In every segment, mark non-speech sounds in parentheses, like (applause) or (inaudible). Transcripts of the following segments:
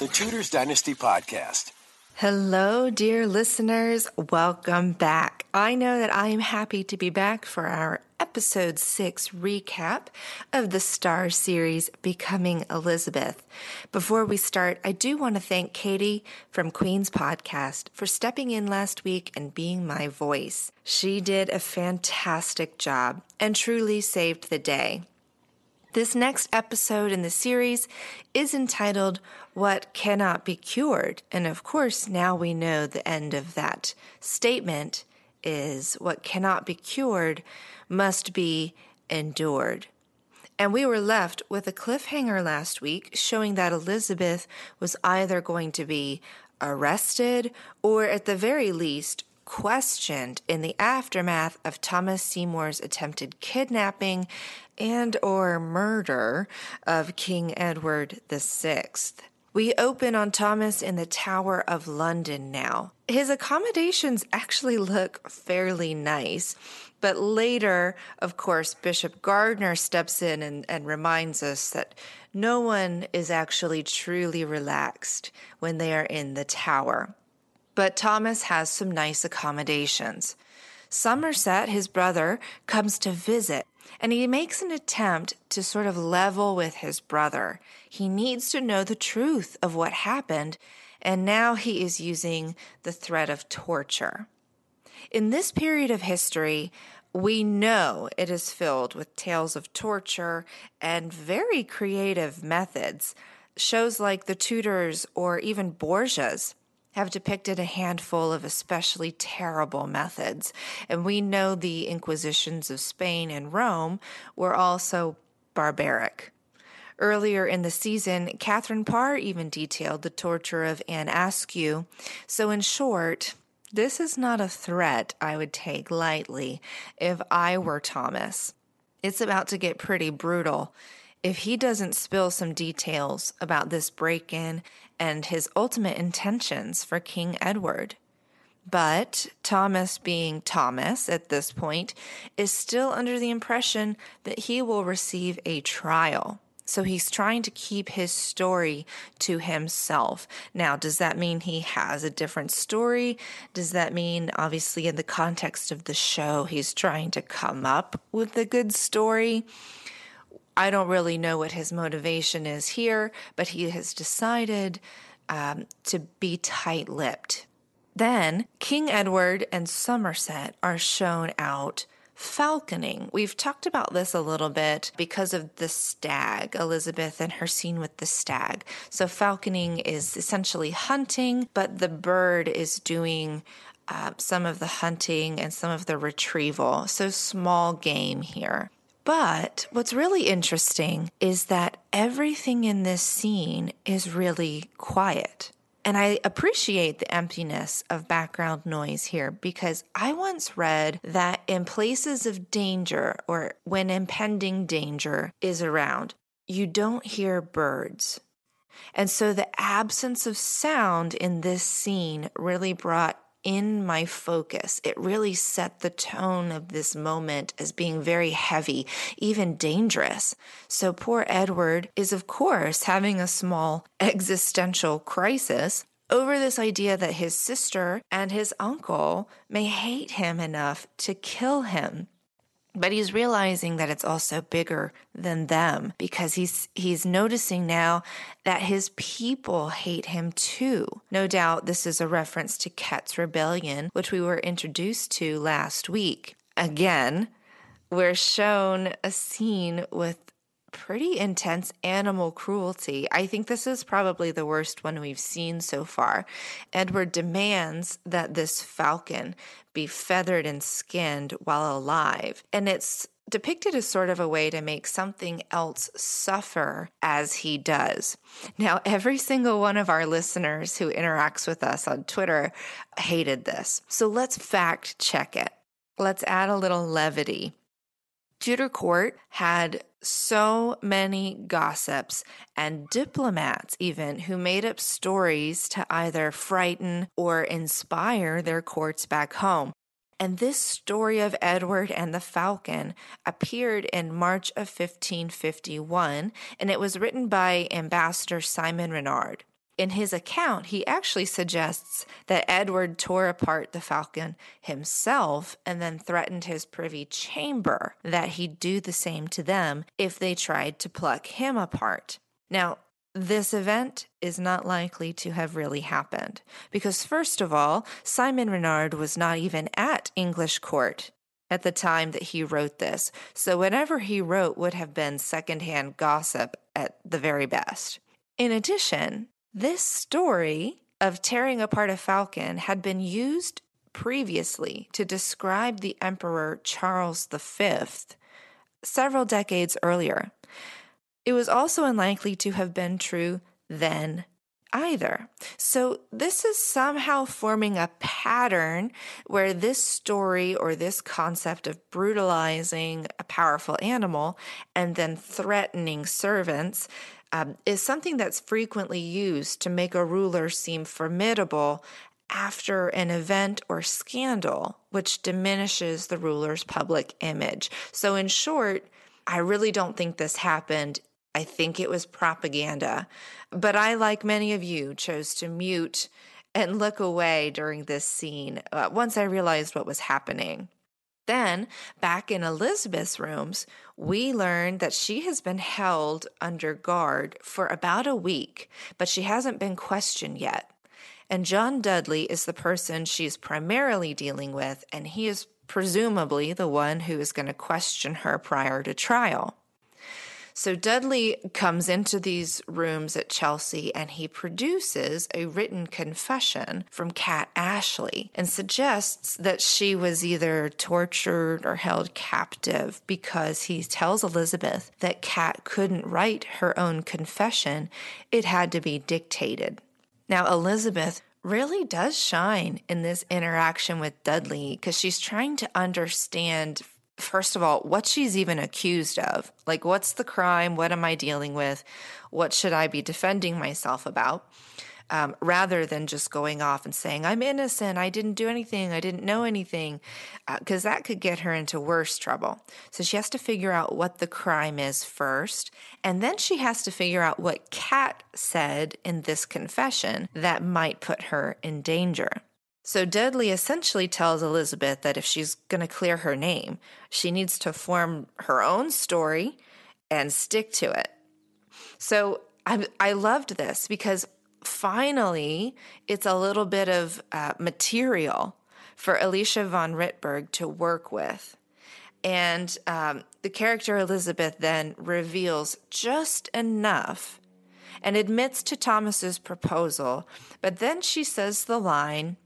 the Tudors Dynasty Podcast. Hello, dear listeners. Welcome back. I know that I am happy to be back for our episode six recap of the Starz series Becoming Elizabeth. Before we start, I do want to thank Katie from Queen's Podcast for stepping in last week and being my voice. She did a fantastic job and truly saved the day. This next episode in the series is entitled What Cannot Be Cured. And of course, now we know the end of that statement is what cannot be cured must be endured. And we were left with a cliffhanger last week showing that Elizabeth was either going to be arrested or, at the very least, questioned in the aftermath of Thomas Seymour's attempted kidnapping and or murder of King Edward VI. We open on Thomas in the Tower of London now. His accommodations actually look fairly nice, but later, of course, Bishop Gardiner steps in and, and reminds us that no one is actually truly relaxed when they are in the tower. But Thomas has some nice accommodations. Somerset, his brother, comes to visit, and he makes an attempt to sort of level with his brother. He needs to know the truth of what happened, and now he is using the threat of torture. In this period of history, we know it is filled with tales of torture and very creative methods. Shows like The Tudors or even Borgia's have depicted a handful of especially terrible methods. And we know the Inquisitions of Spain and Rome were also barbaric. Earlier in the season, Catherine Parr even detailed the torture of Anne Askew. So, in short, this is not a threat I would take lightly if I were Thomas. It's about to get pretty brutal if he doesn't spill some details about this break in and his ultimate intentions for King Edward. But Thomas, being Thomas at this point, is still under the impression that he will receive a trial. So he's trying to keep his story to himself. Now, does that mean he has a different story? Does that mean, obviously, in the context of the show, he's trying to come up with a good story? I don't really know what his motivation is here, but he has decided um, to be tight lipped. Then King Edward and Somerset are shown out falconing. We've talked about this a little bit because of the stag, Elizabeth and her scene with the stag. So, falconing is essentially hunting, but the bird is doing uh, some of the hunting and some of the retrieval. So, small game here. But what's really interesting is that everything in this scene is really quiet. And I appreciate the emptiness of background noise here because I once read that in places of danger or when impending danger is around, you don't hear birds. And so the absence of sound in this scene really brought in my focus. It really set the tone of this moment as being very heavy, even dangerous. So poor Edward is, of course, having a small (laughs) existential crisis over this idea that his sister and his uncle may hate him enough to kill him. But he's realizing that it's also bigger than them because he's he's noticing now that his people hate him too. No doubt this is a reference to Kett's rebellion, which we were introduced to last week. Again, we're shown a scene with pretty intense animal cruelty. I think this is probably the worst one we've seen so far. Edward demands that this falcon be feathered and skinned while alive, and it's depicted as sort of a way to make something else suffer as he does. Now, every single one of our listeners who interacts with us on Twitter hated this. So let's fact check it. Let's add a little levity. Tudor court had so many gossips and diplomats, even who made up stories to either frighten or inspire their courts back home. And this story of Edward and the Falcon appeared in March of 1551, and it was written by Ambassador Simon Renard. In his account, he actually suggests that Edward tore apart the falcon himself and then threatened his privy chamber that he'd do the same to them if they tried to pluck him apart. Now, this event is not likely to have really happened because, first of all, Simon Renard was not even at English court at the time that he wrote this, so whatever he wrote would have been secondhand gossip at the very best. In addition, this story of tearing apart a falcon had been used previously to describe the Emperor Charles V several decades earlier. It was also unlikely to have been true then either. So, this is somehow forming a pattern where this story or this concept of brutalizing a powerful animal and then threatening servants um, is something that's frequently used to make a ruler seem formidable after an event or scandal, which diminishes the ruler's public image. So, in short, I really don't think this happened. I think it was propaganda. But I, like many of you, chose to mute and look away during this scene uh, once I realized what was happening. Then, back in Elizabeth's rooms, we learned that she has been held under guard for about a week, but she hasn't been questioned yet. And John Dudley is the person she's primarily dealing with, and he is presumably the one who is going to question her prior to trial. So Dudley comes into these rooms at Chelsea and he produces a written confession from Kat Ashley and suggests that she was either tortured or held captive because he tells Elizabeth that Kat couldn't write her own confession, it had to be dictated. Now, Elizabeth really does shine in this interaction with Dudley because she's trying to understand first of all, what she's even accused of. Like, what's the crime? What am I dealing with? What should I be defending myself about? Um, rather than just going off and saying, I'm innocent, I didn't do anything, I didn't know anything, because uh, that could get her into worse trouble. So she has to figure out what the crime is first, and then she has to figure out what Kat said in this confession that might put her in danger. So Dudley essentially tells Elizabeth that if she's going to clear her name, she needs to form her own story and stick to it. So I, I loved this because finally it's a little bit of uh, material for Alicia von Rittberg to work with. And um, the character Elizabeth then reveals just enough and admits to Thomas's proposal, but then she says the line,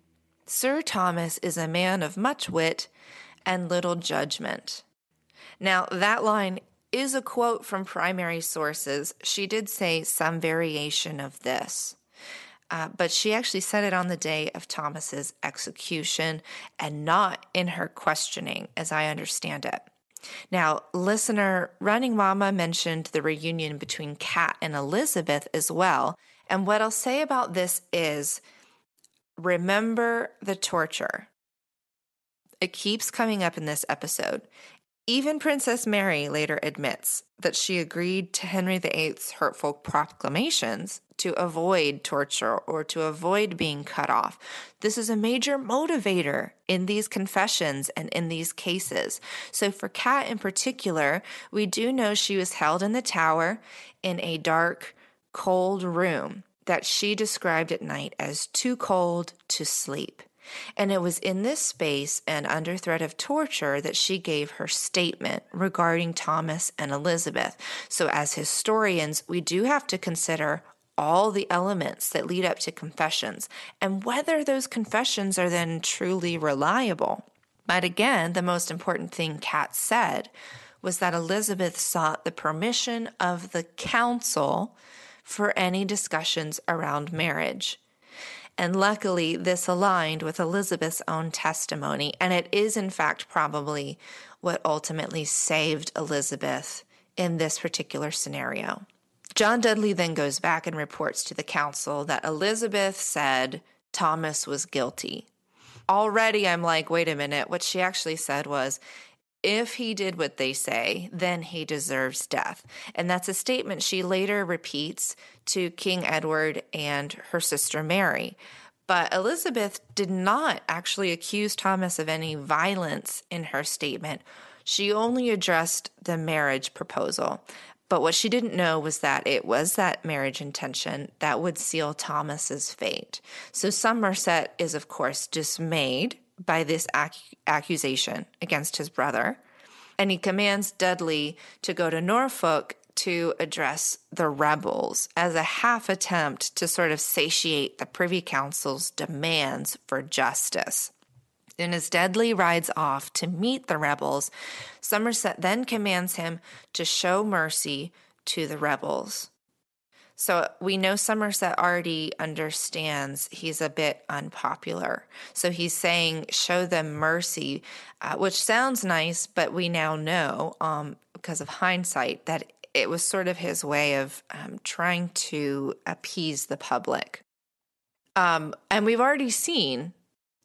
Sir Thomas is a man of much wit and little judgment. Now, that line is a quote from primary sources. She did say some variation of this. Uh, but she actually said it on the day of Thomas's execution and not in her questioning, as I understand it. Now, listener Running Mama mentioned the reunion between Kat and Elizabeth as well. And what I'll say about this is remember the torture. It keeps coming up in this episode. Even Princess Mary later admits that she agreed to Henry VIII's hurtful proclamations to avoid torture or to avoid being cut off. This is a major motivator in these confessions and in these cases. So, for Kat in particular, we do know she was held in the tower in a dark, cold room that she described at night as too cold to sleep. And it was in this space and under threat of torture that she gave her statement regarding Thomas and Elizabeth. So, as historians, we do have to consider all the elements that lead up to confessions and whether those confessions are then truly reliable. But again, the most important thing Kat said was that Elizabeth sought the permission of the council for any discussions around marriage. And luckily, this aligned with Elizabeth's own testimony, and it is, in fact, probably what ultimately saved Elizabeth in this particular scenario. John Dudley then goes back and reports to the council that Elizabeth said Thomas was guilty. Already, I'm like, wait a minute. What she actually said was, if he did what they say, then he deserves death. And that's a statement she later repeats to King Edward and her sister Mary. But Elizabeth did not actually accuse Thomas of any violence in her statement. She only addressed the marriage proposal. But what she didn't know was that it was that marriage intention that would seal Thomas's fate. So Somerset is, of course, dismayed by this ac- accusation against his brother, and he commands Dudley to go to Norfolk to address the rebels as a half attempt to sort of satiate the Privy Council's demands for justice. And as Dudley rides off to meet the rebels, Somerset then commands him to show mercy to the rebels. So we know Somerset already understands he's a bit unpopular. So he's saying, show them mercy, uh, which sounds nice, but we now know, um, because of hindsight, that it was sort of his way of um, trying to appease the public. Um, and we've already seen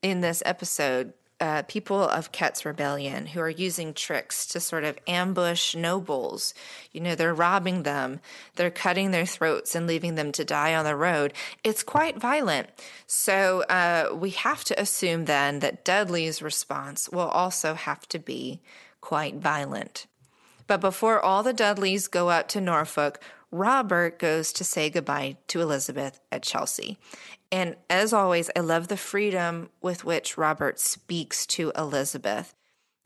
in this episode uh, people of Kett's rebellion who are using tricks to sort of ambush nobles. You know, they're robbing them, they're cutting their throats and leaving them to die on the road. It's quite violent. So uh, we have to assume then that Dudley's response will also have to be quite violent. But before all the Dudleys go up to Norfolk, Robert goes to say goodbye to Elizabeth at Chelsea. And as always, I love the freedom with which Robert speaks to Elizabeth.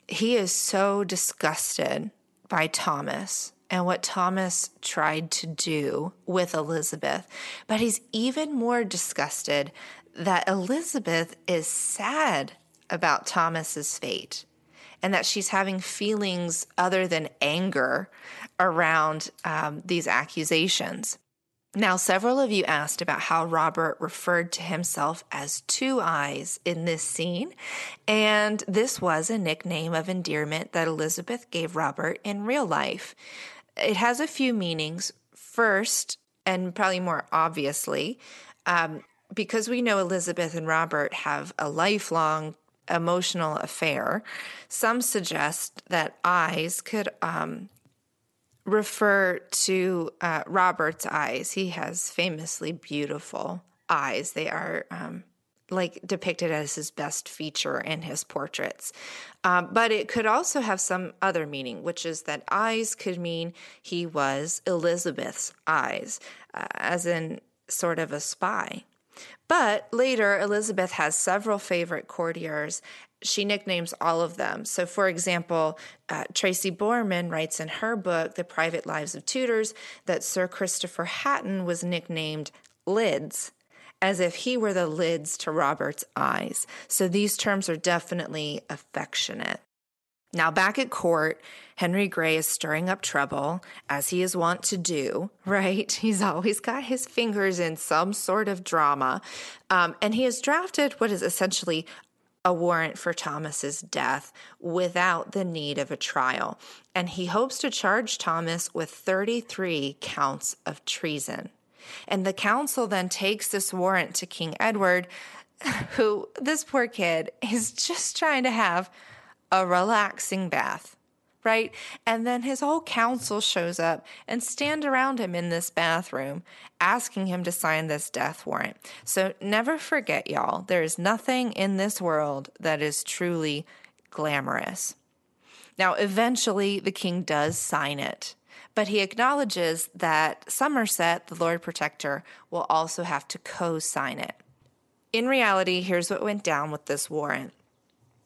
He is so disgusted by Thomas and what Thomas tried to do with Elizabeth, but he's even more disgusted that Elizabeth is sad about Thomas's fate and that she's having feelings other than anger around um, these accusations. Now, several of you asked about how Robert referred to himself as Two Eyes in this scene, and this was a nickname of endearment that Elizabeth gave Robert in real life. It has a few meanings. First, and probably more obviously, um, because we know Elizabeth and Robert have a lifelong emotional affair. Some suggest that eyes could um, refer to uh, Robert's eyes. He has famously beautiful eyes. They are um, like depicted as his best feature in his portraits. Um, but it could also have some other meaning, which is that eyes could mean he was Elizabeth's eyes, uh, as in sort of a spy. But later, Elizabeth has several favorite courtiers. She nicknames all of them. So, for example, uh, Tracy Borman writes in her book, The Private Lives of Tudors, that Sir Christopher Hatton was nicknamed Lids, as if he were the lids to Robert's eyes. So, these terms are definitely affectionate. Now, back at court, Henry Grey is stirring up trouble, as he is wont to do, (laughs) right? He's always got his fingers in some sort of drama. Um, and he has drafted what is essentially a warrant for Thomas's death without the need of a trial. And he hopes to charge Thomas with 33 counts of treason. And the council then takes this warrant to King Edward, who, this poor kid, is just trying to have a relaxing bath, right? And then his whole council shows up and stand around him in this bathroom, asking him to sign this death warrant. So never forget, y'all, there is nothing in this world that is truly glamorous. Now, eventually, the king does sign it, but he acknowledges that Somerset, the Lord Protector, will also have to co sign it. In reality, here's what went down with this warrant.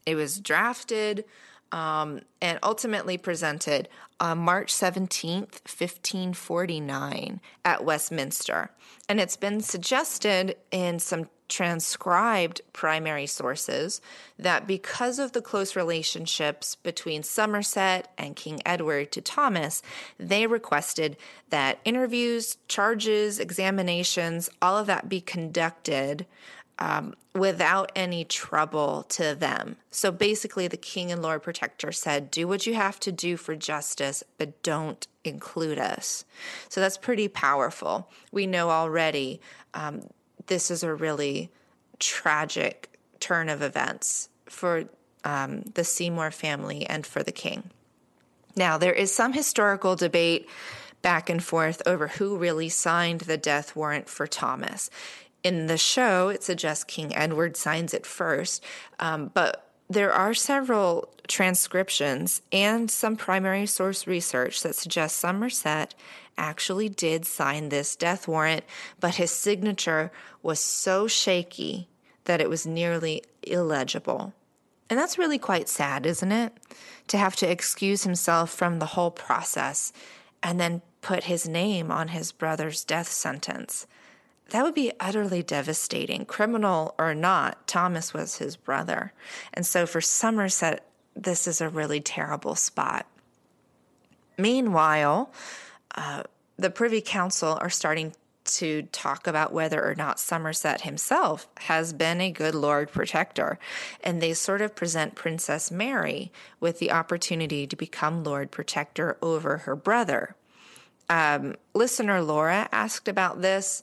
It was drafted um, and ultimately presented on March 17th, 1549, at Westminster. And it's been suggested in some transcribed primary sources that because of the close relationships between Somerset and King Edward to Thomas, they requested that interviews, charges, examinations, all of that be conducted um, without any trouble to them. So basically, the king and lord protector said, Do what you have to do for justice, but don't include us. So that's pretty powerful. We know already um, this is a really tragic turn of events for um, the Seymour family and for the king. Now, there is some historical debate back and forth over who really signed the death warrant for Thomas. In the show, it suggests King Edward signs it first, um, but there are several transcriptions and some primary source research that suggests Somerset actually did sign this death warrant, but his signature was so shaky that it was nearly illegible. And that's really quite sad, isn't it? To have to excuse himself from the whole process and then put his name on his brother's death sentence. That would be utterly devastating. Criminal or not, Thomas was his brother. And so for Somerset, this is a really terrible spot. Meanwhile, uh, the Privy Council are starting to talk about whether or not Somerset himself has been a good Lord Protector. And they sort of present Princess Mary with the opportunity to become Lord Protector over her brother. Um, listener Laura asked about this.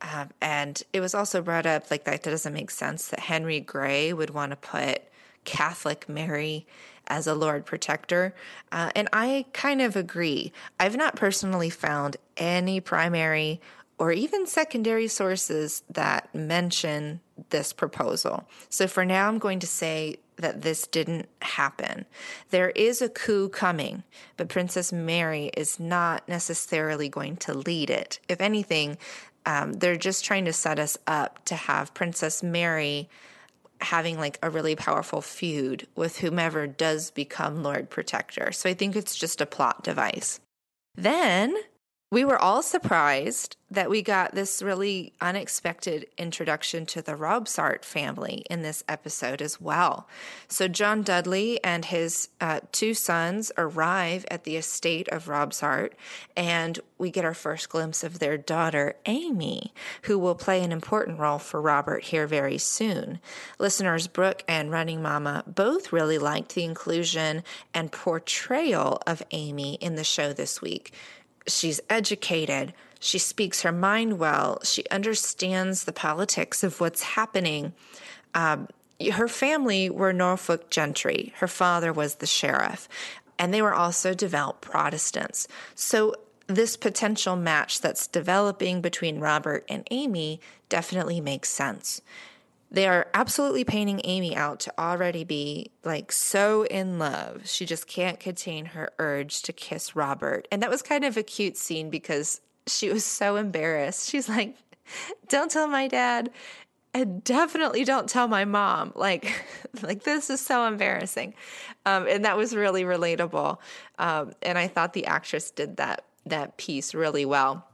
Um, and it was also brought up like that doesn't make sense that Henry Grey would want to put Catholic Mary as a Lord Protector. Uh, and I kind of agree. I've not personally found any primary or even secondary sources that mention this proposal. So for now, I'm going to say that this didn't happen. There is a coup coming, but Princess Mary is not necessarily going to lead it. If anything, um, they're just trying to set us up to have Princess Mary having like a really powerful feud with whomever does become Lord Protector. So I think it's just a plot device. Then we were all surprised that we got this really unexpected introduction to the Robsart family in this episode as well. So, John Dudley and his uh, two sons arrive at the estate of Robsart, and we get our first glimpse of their daughter, Amy, who will play an important role for Robert here very soon. Listeners Brooke and Running Mama both really liked the inclusion and portrayal of Amy in the show this week she's educated, she speaks her mind well, she understands the politics of what's happening. Um, her family were Norfolk gentry. Her father was the sheriff, and they were also devout Protestants. So, this potential match that's developing between Robert and Amy definitely makes sense. They are absolutely painting Amy out to already be like so in love. She just can't contain her urge to kiss Robert. And that was kind of a cute scene because she was so embarrassed. She's like, Don't tell my dad. And definitely don't tell my mom. Like, (laughs) like this is so embarrassing. Um, and that was really relatable. Um, and I thought the actress did that that piece really well.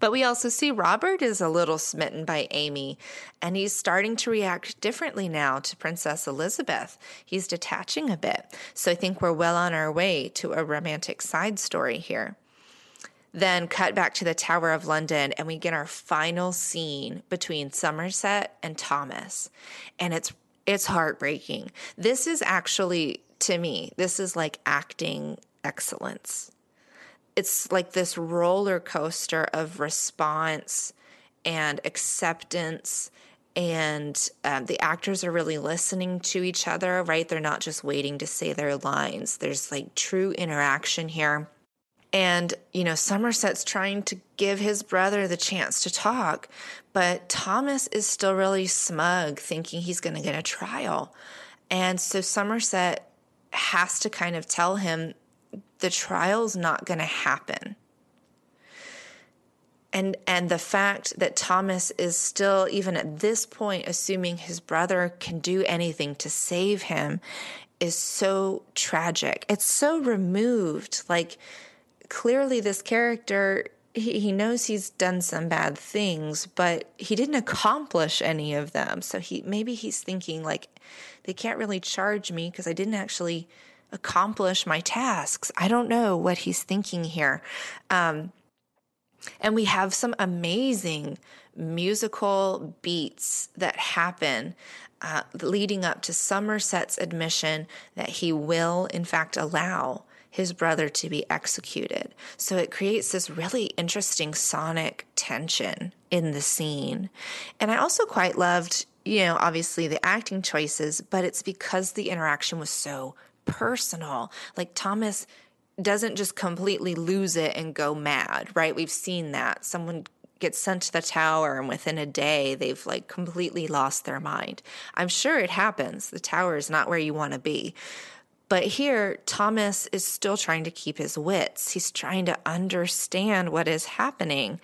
But we also see Robert is a little smitten by Amy, and he's starting to react differently now to Princess Elizabeth. He's detaching a bit. So I think we're well on our way to a romantic side story here. Then cut back to the Tower of London, and we get our final scene between Somerset and Thomas. And it's it's heartbreaking. This is actually to me, this is like acting excellence it's like this roller coaster of response and acceptance and um, the actors are really listening to each other right? They're not just waiting to say their lines. There's like true interaction here. And you know somerset's trying to give his brother the chance to talk but thomas is still really smug thinking he's going to get a trial. And so somerset has to kind of tell him the trial's not going to happen. And, and the fact that Thomas is still, even at this point, assuming his brother can do anything to save him is so tragic. It's so removed. Like, clearly, this character, he, he knows he's done some bad things, but he didn't accomplish any of them. So he maybe he's thinking, like, they can't really charge me because I didn't actually accomplish my tasks. I don't know what he's thinking here. Um, and we have some amazing musical beats that happen uh, leading up to Somerset's admission that he will, in fact, allow his brother to be executed. So it creates this really interesting sonic tension in the scene. And I also quite loved you know, obviously the acting choices, but it's because the interaction was so personal. Like Thomas doesn't just completely lose it and go mad, right? We've seen that. Someone gets sent to the tower and within a day they've like completely lost their mind. I'm sure it happens. The tower is not where you want to be. But here, Thomas is still trying to keep his wits. He's trying to understand what is happening.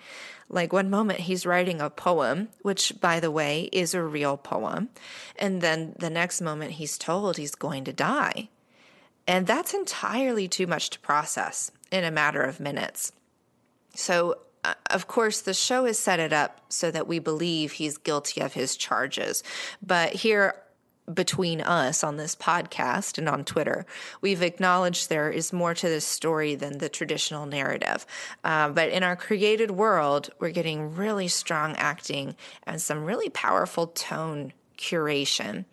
Like one moment, he's writing a poem, which, by the way, is a real poem. And then the next moment, he's told he's going to die. And that's entirely too much to process in a matter of minutes. So, uh, of course, the show has set it up so that we believe he's guilty of his charges. But here, between us on this podcast and on Twitter. We've acknowledged there is more to this story than the traditional narrative. Uh, but in our created world, we're getting really strong acting and some really powerful tone curation.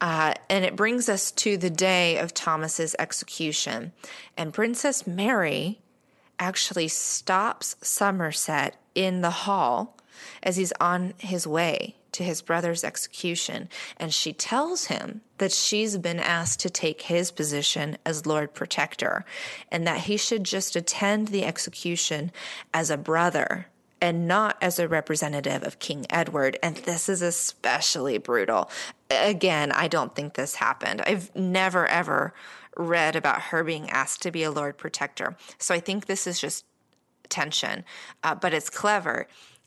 Uh, and it brings us to the day of Thomas's execution. And Princess Mary actually stops Somerset in the hall as he's on his way to his brother's execution, and she tells him that she's been asked to take his position as Lord Protector and that he should just attend the execution as a brother and not as a representative of King Edward. And this is especially brutal. Again, I don't think this happened. I've never, ever read about her being asked to be a Lord Protector. So I think this is just tension, uh, but it's clever.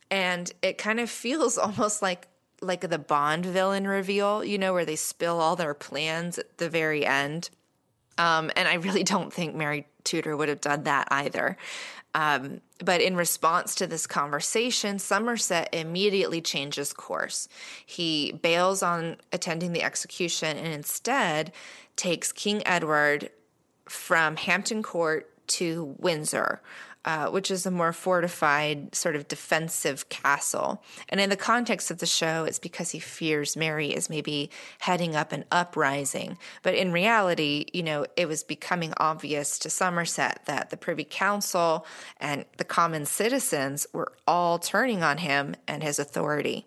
And it kind of feels (laughs) almost like like the Bond villain reveal, you know, where they spill all their plans at the very end. Um, and I really don't think Mary Tudor would have done that either. Um, but in response to this conversation, Somerset immediately changes course. He bails on attending the execution and instead takes King Edward from Hampton Court to Windsor, uh, which is a more fortified, sort of defensive castle. And in the context of the show, it's because he fears Mary is maybe heading up an uprising. But in reality, you know, it was becoming obvious to Somerset that the Privy Council and the common citizens were all turning on him and his authority.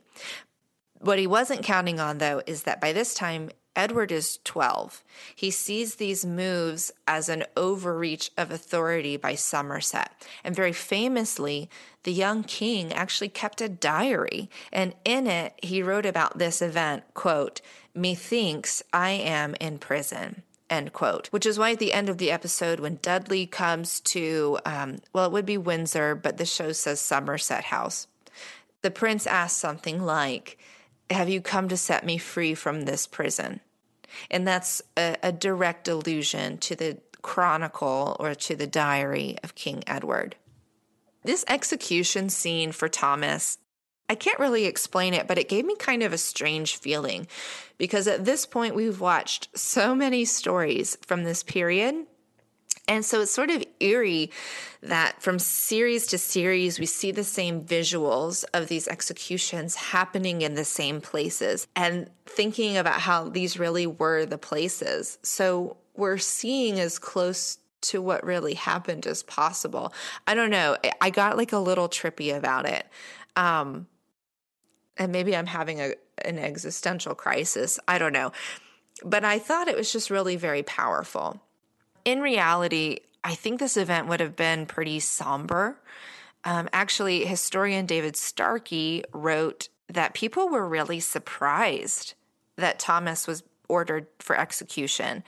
What he wasn't counting on, though, is that by this time, Edward is 12. He sees these moves as an overreach of authority by Somerset. And very famously, the young king actually kept a diary. And in it, he wrote about this event, quote, Methinks I am in prison end quote which is why at the end of the episode when dudley comes to um, well it would be windsor but the show says somerset house the prince asks something like have you come to set me free from this prison and that's a, a direct allusion to the chronicle or to the diary of King Edward. This execution scene for Thomas, I can't really explain it, but it gave me kind of a strange feeling because at this point we've watched so many stories from this period and so it's sort of eerie that from series to series, we see the same visuals of these executions happening in the same places and thinking about how these really were the places. So we're seeing as close to what really happened as possible. I don't know. I got like a little trippy about it. Um, and maybe I'm having a, an existential crisis. I don't know. But I thought it was just really very powerful in reality, I think this event would have been pretty somber. Um, actually, historian David Starkey wrote that people were really surprised that Thomas was ordered for execution,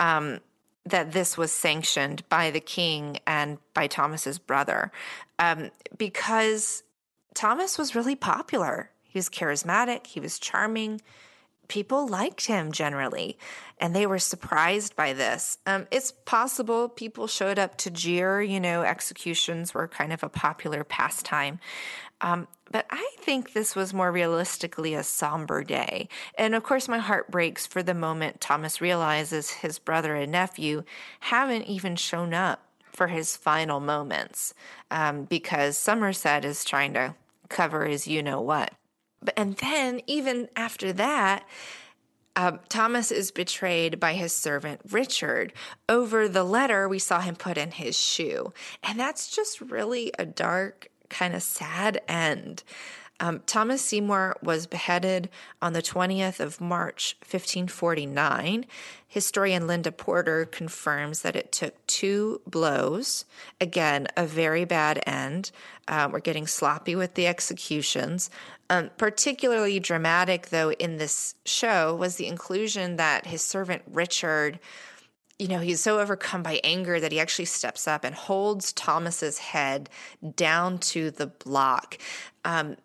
um, that this was sanctioned by the king and by Thomas's brother, um, because Thomas was really popular. He was charismatic, he was charming, people liked him generally, and they were surprised by this. Um, it's possible people showed up to jeer, you know, executions were kind of a popular pastime. Um, but I think this was more realistically a somber day. And of course, my heart breaks for the moment Thomas realizes his brother and nephew haven't even shown up for his final moments um, because Somerset is trying to cover his you know what. And then, even after that, uh, Thomas is betrayed by his servant Richard over the letter we saw him put in his shoe. And that's just really a dark, kind of sad end. Um, Thomas Seymour was beheaded on the 20th of March, 1549. Historian Linda Porter confirms that it took two blows. Again, a very bad end. Um, we're getting sloppy with the executions. Um, particularly dramatic, though, in this show was the inclusion that his servant Richard you know, he's so overcome by anger that he actually steps up and holds Thomas's head down to the block. Um,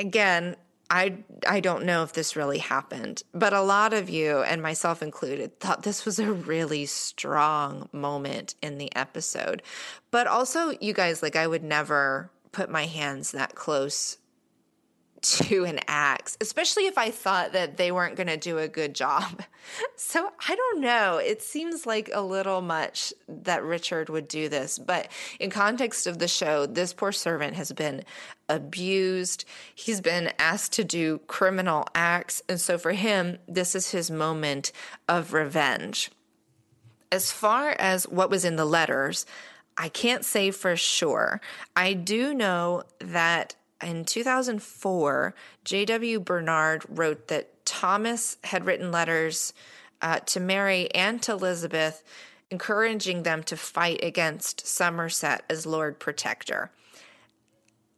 again, I I don't know if this really happened, but a lot of you and myself included thought this was a really strong moment in the episode. But also, you guys, like I would never put my hands that close to an axe, especially if I thought that they weren't going to do a good job. (laughs) So I don't know. It seems like a little much that Richard would do this, but in context of the show, this poor servant has been abused. He's been asked to do criminal acts. And so for him, this is his moment of revenge. As far as what was in the letters, I can't say for sure. I do know that in 2004, J.W. Bernard wrote that Thomas had written letters uh, to Mary and to Elizabeth, encouraging them to fight against Somerset as Lord Protector.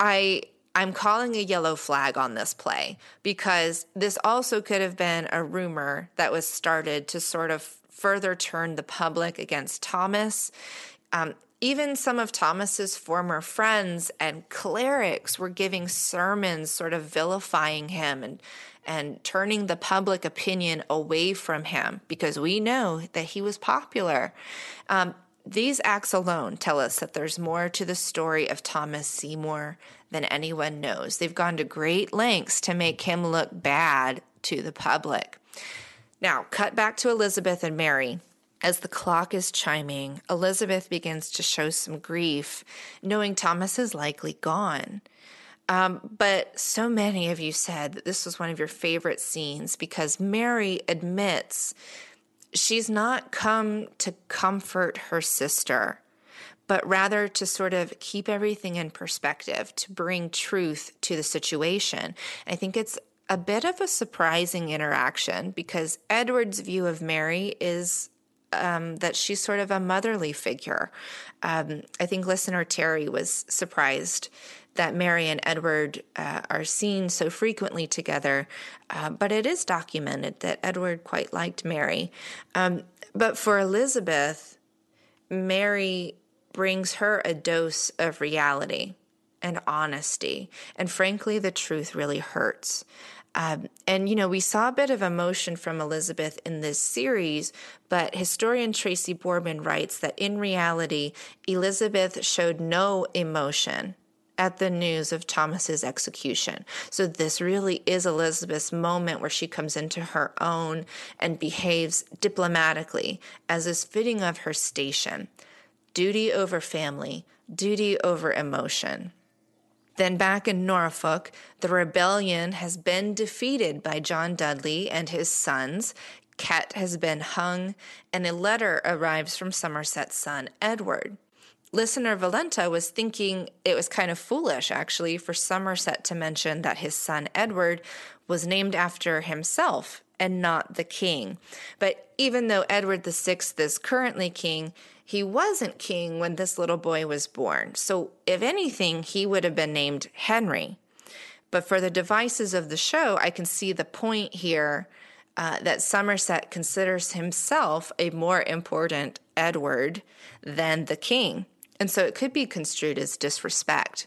I I'm calling a yellow flag on this play because this also could have been a rumor that was started to sort of further turn the public against Thomas. Um, even some of Thomas's former friends and clerics were giving sermons sort of vilifying him and and turning the public opinion away from him because we know that he was popular. Um, these acts alone tell us that there's more to the story of Thomas Seymour than anyone knows. They've gone to great lengths to make him look bad to the public. Now, cut back to Elizabeth and Mary. As the clock is chiming, Elizabeth begins to show some grief, knowing Thomas is likely gone. Um, but so many of you said that this was one of your favorite scenes because Mary admits she's not come to comfort her sister, but rather to sort of keep everything in perspective, to bring truth to the situation. I think it's a bit of a surprising interaction because Edward's view of Mary is um, that she's sort of a motherly figure. Um, I think listener Terry was surprised that Mary and Edward uh, are seen so frequently together, uh, but it is documented that Edward quite liked Mary. Um, but for Elizabeth, Mary brings her a dose of reality and honesty. And frankly, the truth really hurts. Um, and, you know, we saw a bit of emotion from Elizabeth in this series, but historian Tracy Borman writes that in reality, Elizabeth showed no emotion at the news of Thomas's execution. So this really is Elizabeth's moment where she comes into her own and behaves diplomatically as is fitting of her station. Duty over family, duty over emotion. Then back in Norfolk, the rebellion has been defeated by John Dudley and his sons. Kett has been hung, and a letter arrives from Somerset's son, Edward. Listener Valenta was thinking it was kind of foolish, actually, for Somerset to mention that his son Edward was named after himself and not the king. But even though Edward VI is currently king, he wasn't king when this little boy was born. So, if anything, he would have been named Henry. But for the devices of the show, I can see the point here uh, that Somerset considers himself a more important Edward than the king. And so it could be construed as disrespect.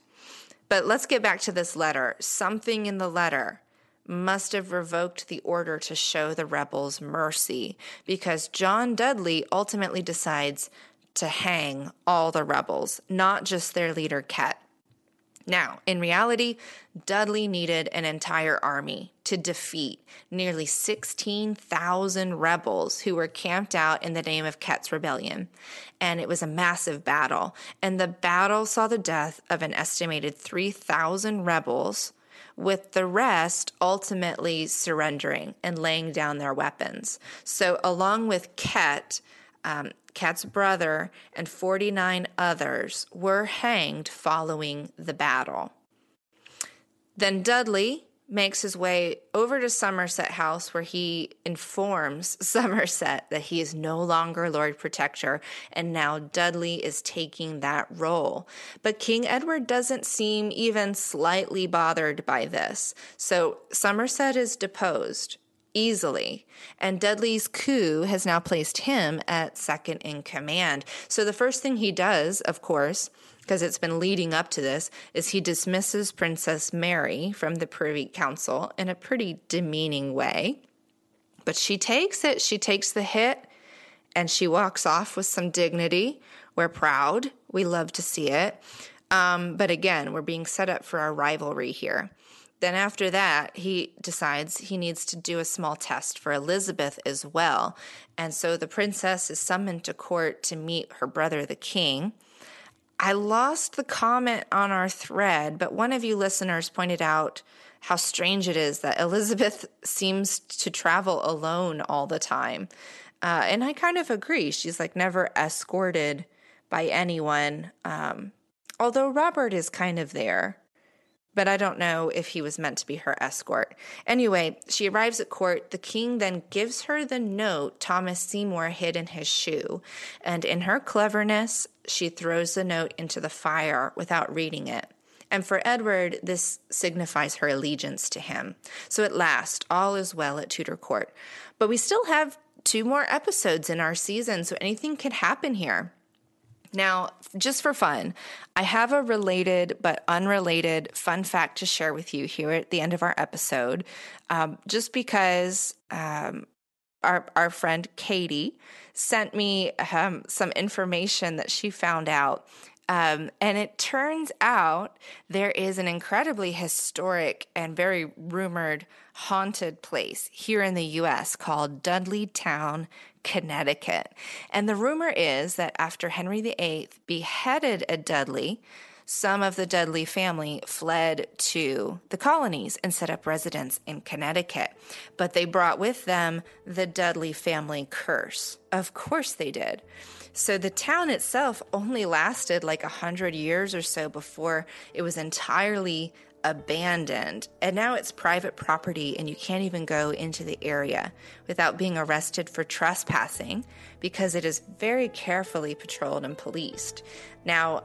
But let's get back to this letter. Something in the letter must have revoked the order to show the rebels mercy because John Dudley ultimately decides to hang all the rebels, not just their leader, Kett. Now, in reality, Dudley needed an entire army to defeat nearly 16,000 rebels who were camped out in the name of Kett's rebellion. And it was a massive battle. And the battle saw the death of an estimated 3,000 rebels, with the rest ultimately surrendering and laying down their weapons. So, along with Kett, um, Kett's brother, and 49 others were hanged following the battle. Then Dudley makes his way over to Somerset House where he informs (laughs) Somerset that he is no longer Lord Protector and now Dudley is taking that role. But King Edward doesn't seem even slightly bothered by this. So Somerset is deposed easily. And Dudley's coup has now placed him at second in command. So the first thing he does, of course, because it's been leading up to this, is he dismisses Princess Mary from the Privy Council in a pretty demeaning way. But she takes it, she takes the hit, and she walks off with some dignity. We're proud. We love to see it. Um, but again, we're being set up for a rivalry here. Then, after that, he decides he needs to do a small test for Elizabeth as well. And so the princess is summoned to court to meet her brother, the king. I lost the comment on our thread, but one of you listeners pointed out how strange it is that Elizabeth seems to travel alone all the time. Uh, and I kind of agree. She's like never escorted by anyone. Um, although Robert is kind of there, but I don't know if he was meant to be her escort. Anyway, she arrives at court. The king then gives her the note Thomas Seymour hid in his shoe. And in her cleverness, she throws the note into the fire without reading it. And for Edward, this signifies her allegiance to him. So at last, all is well at Tudor Court. But we still have two more episodes in our season, so anything could happen here. Now, just for fun, I have a related but unrelated fun fact to share with you here at the end of our episode, um, just because um, our, our friend Katie sent me um, some information that she found out. Um, and it turns out there is an incredibly historic and very rumored haunted place here in the US called Dudleytown, Connecticut. And the rumor is that after Henry VIII beheaded a Dudley, some of the Dudley family fled to the colonies and set up residence in Connecticut. But they brought with them the Dudley family curse. Of course they did. So the town itself only lasted like a hundred years or so before it was entirely abandoned. And now it's private property, and you can't even go into the area without being arrested for trespassing because it is very carefully patrolled and policed. Now,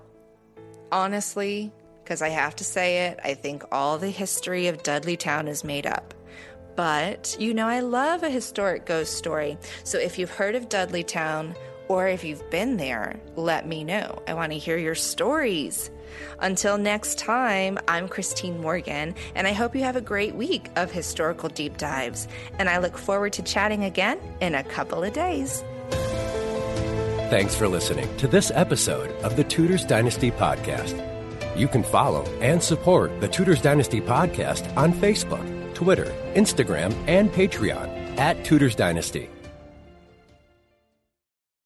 honestly, because I have to say it, I think all the history of Dudleytown is made up. But, you know, I love a historic ghost story. So if you've heard of Dudleytown or if you've been there, let me know. I want to hear your stories. Until next time, I'm Christine Morgan, and I hope you have a great week of historical deep dives. And I look forward to chatting again in a couple of days. Thanks for listening to this episode of the Tudors Dynasty Podcast. You can follow and support the Tudors Dynasty Podcast on Facebook, Twitter, Instagram, and Patreon at Tudors Dynasty.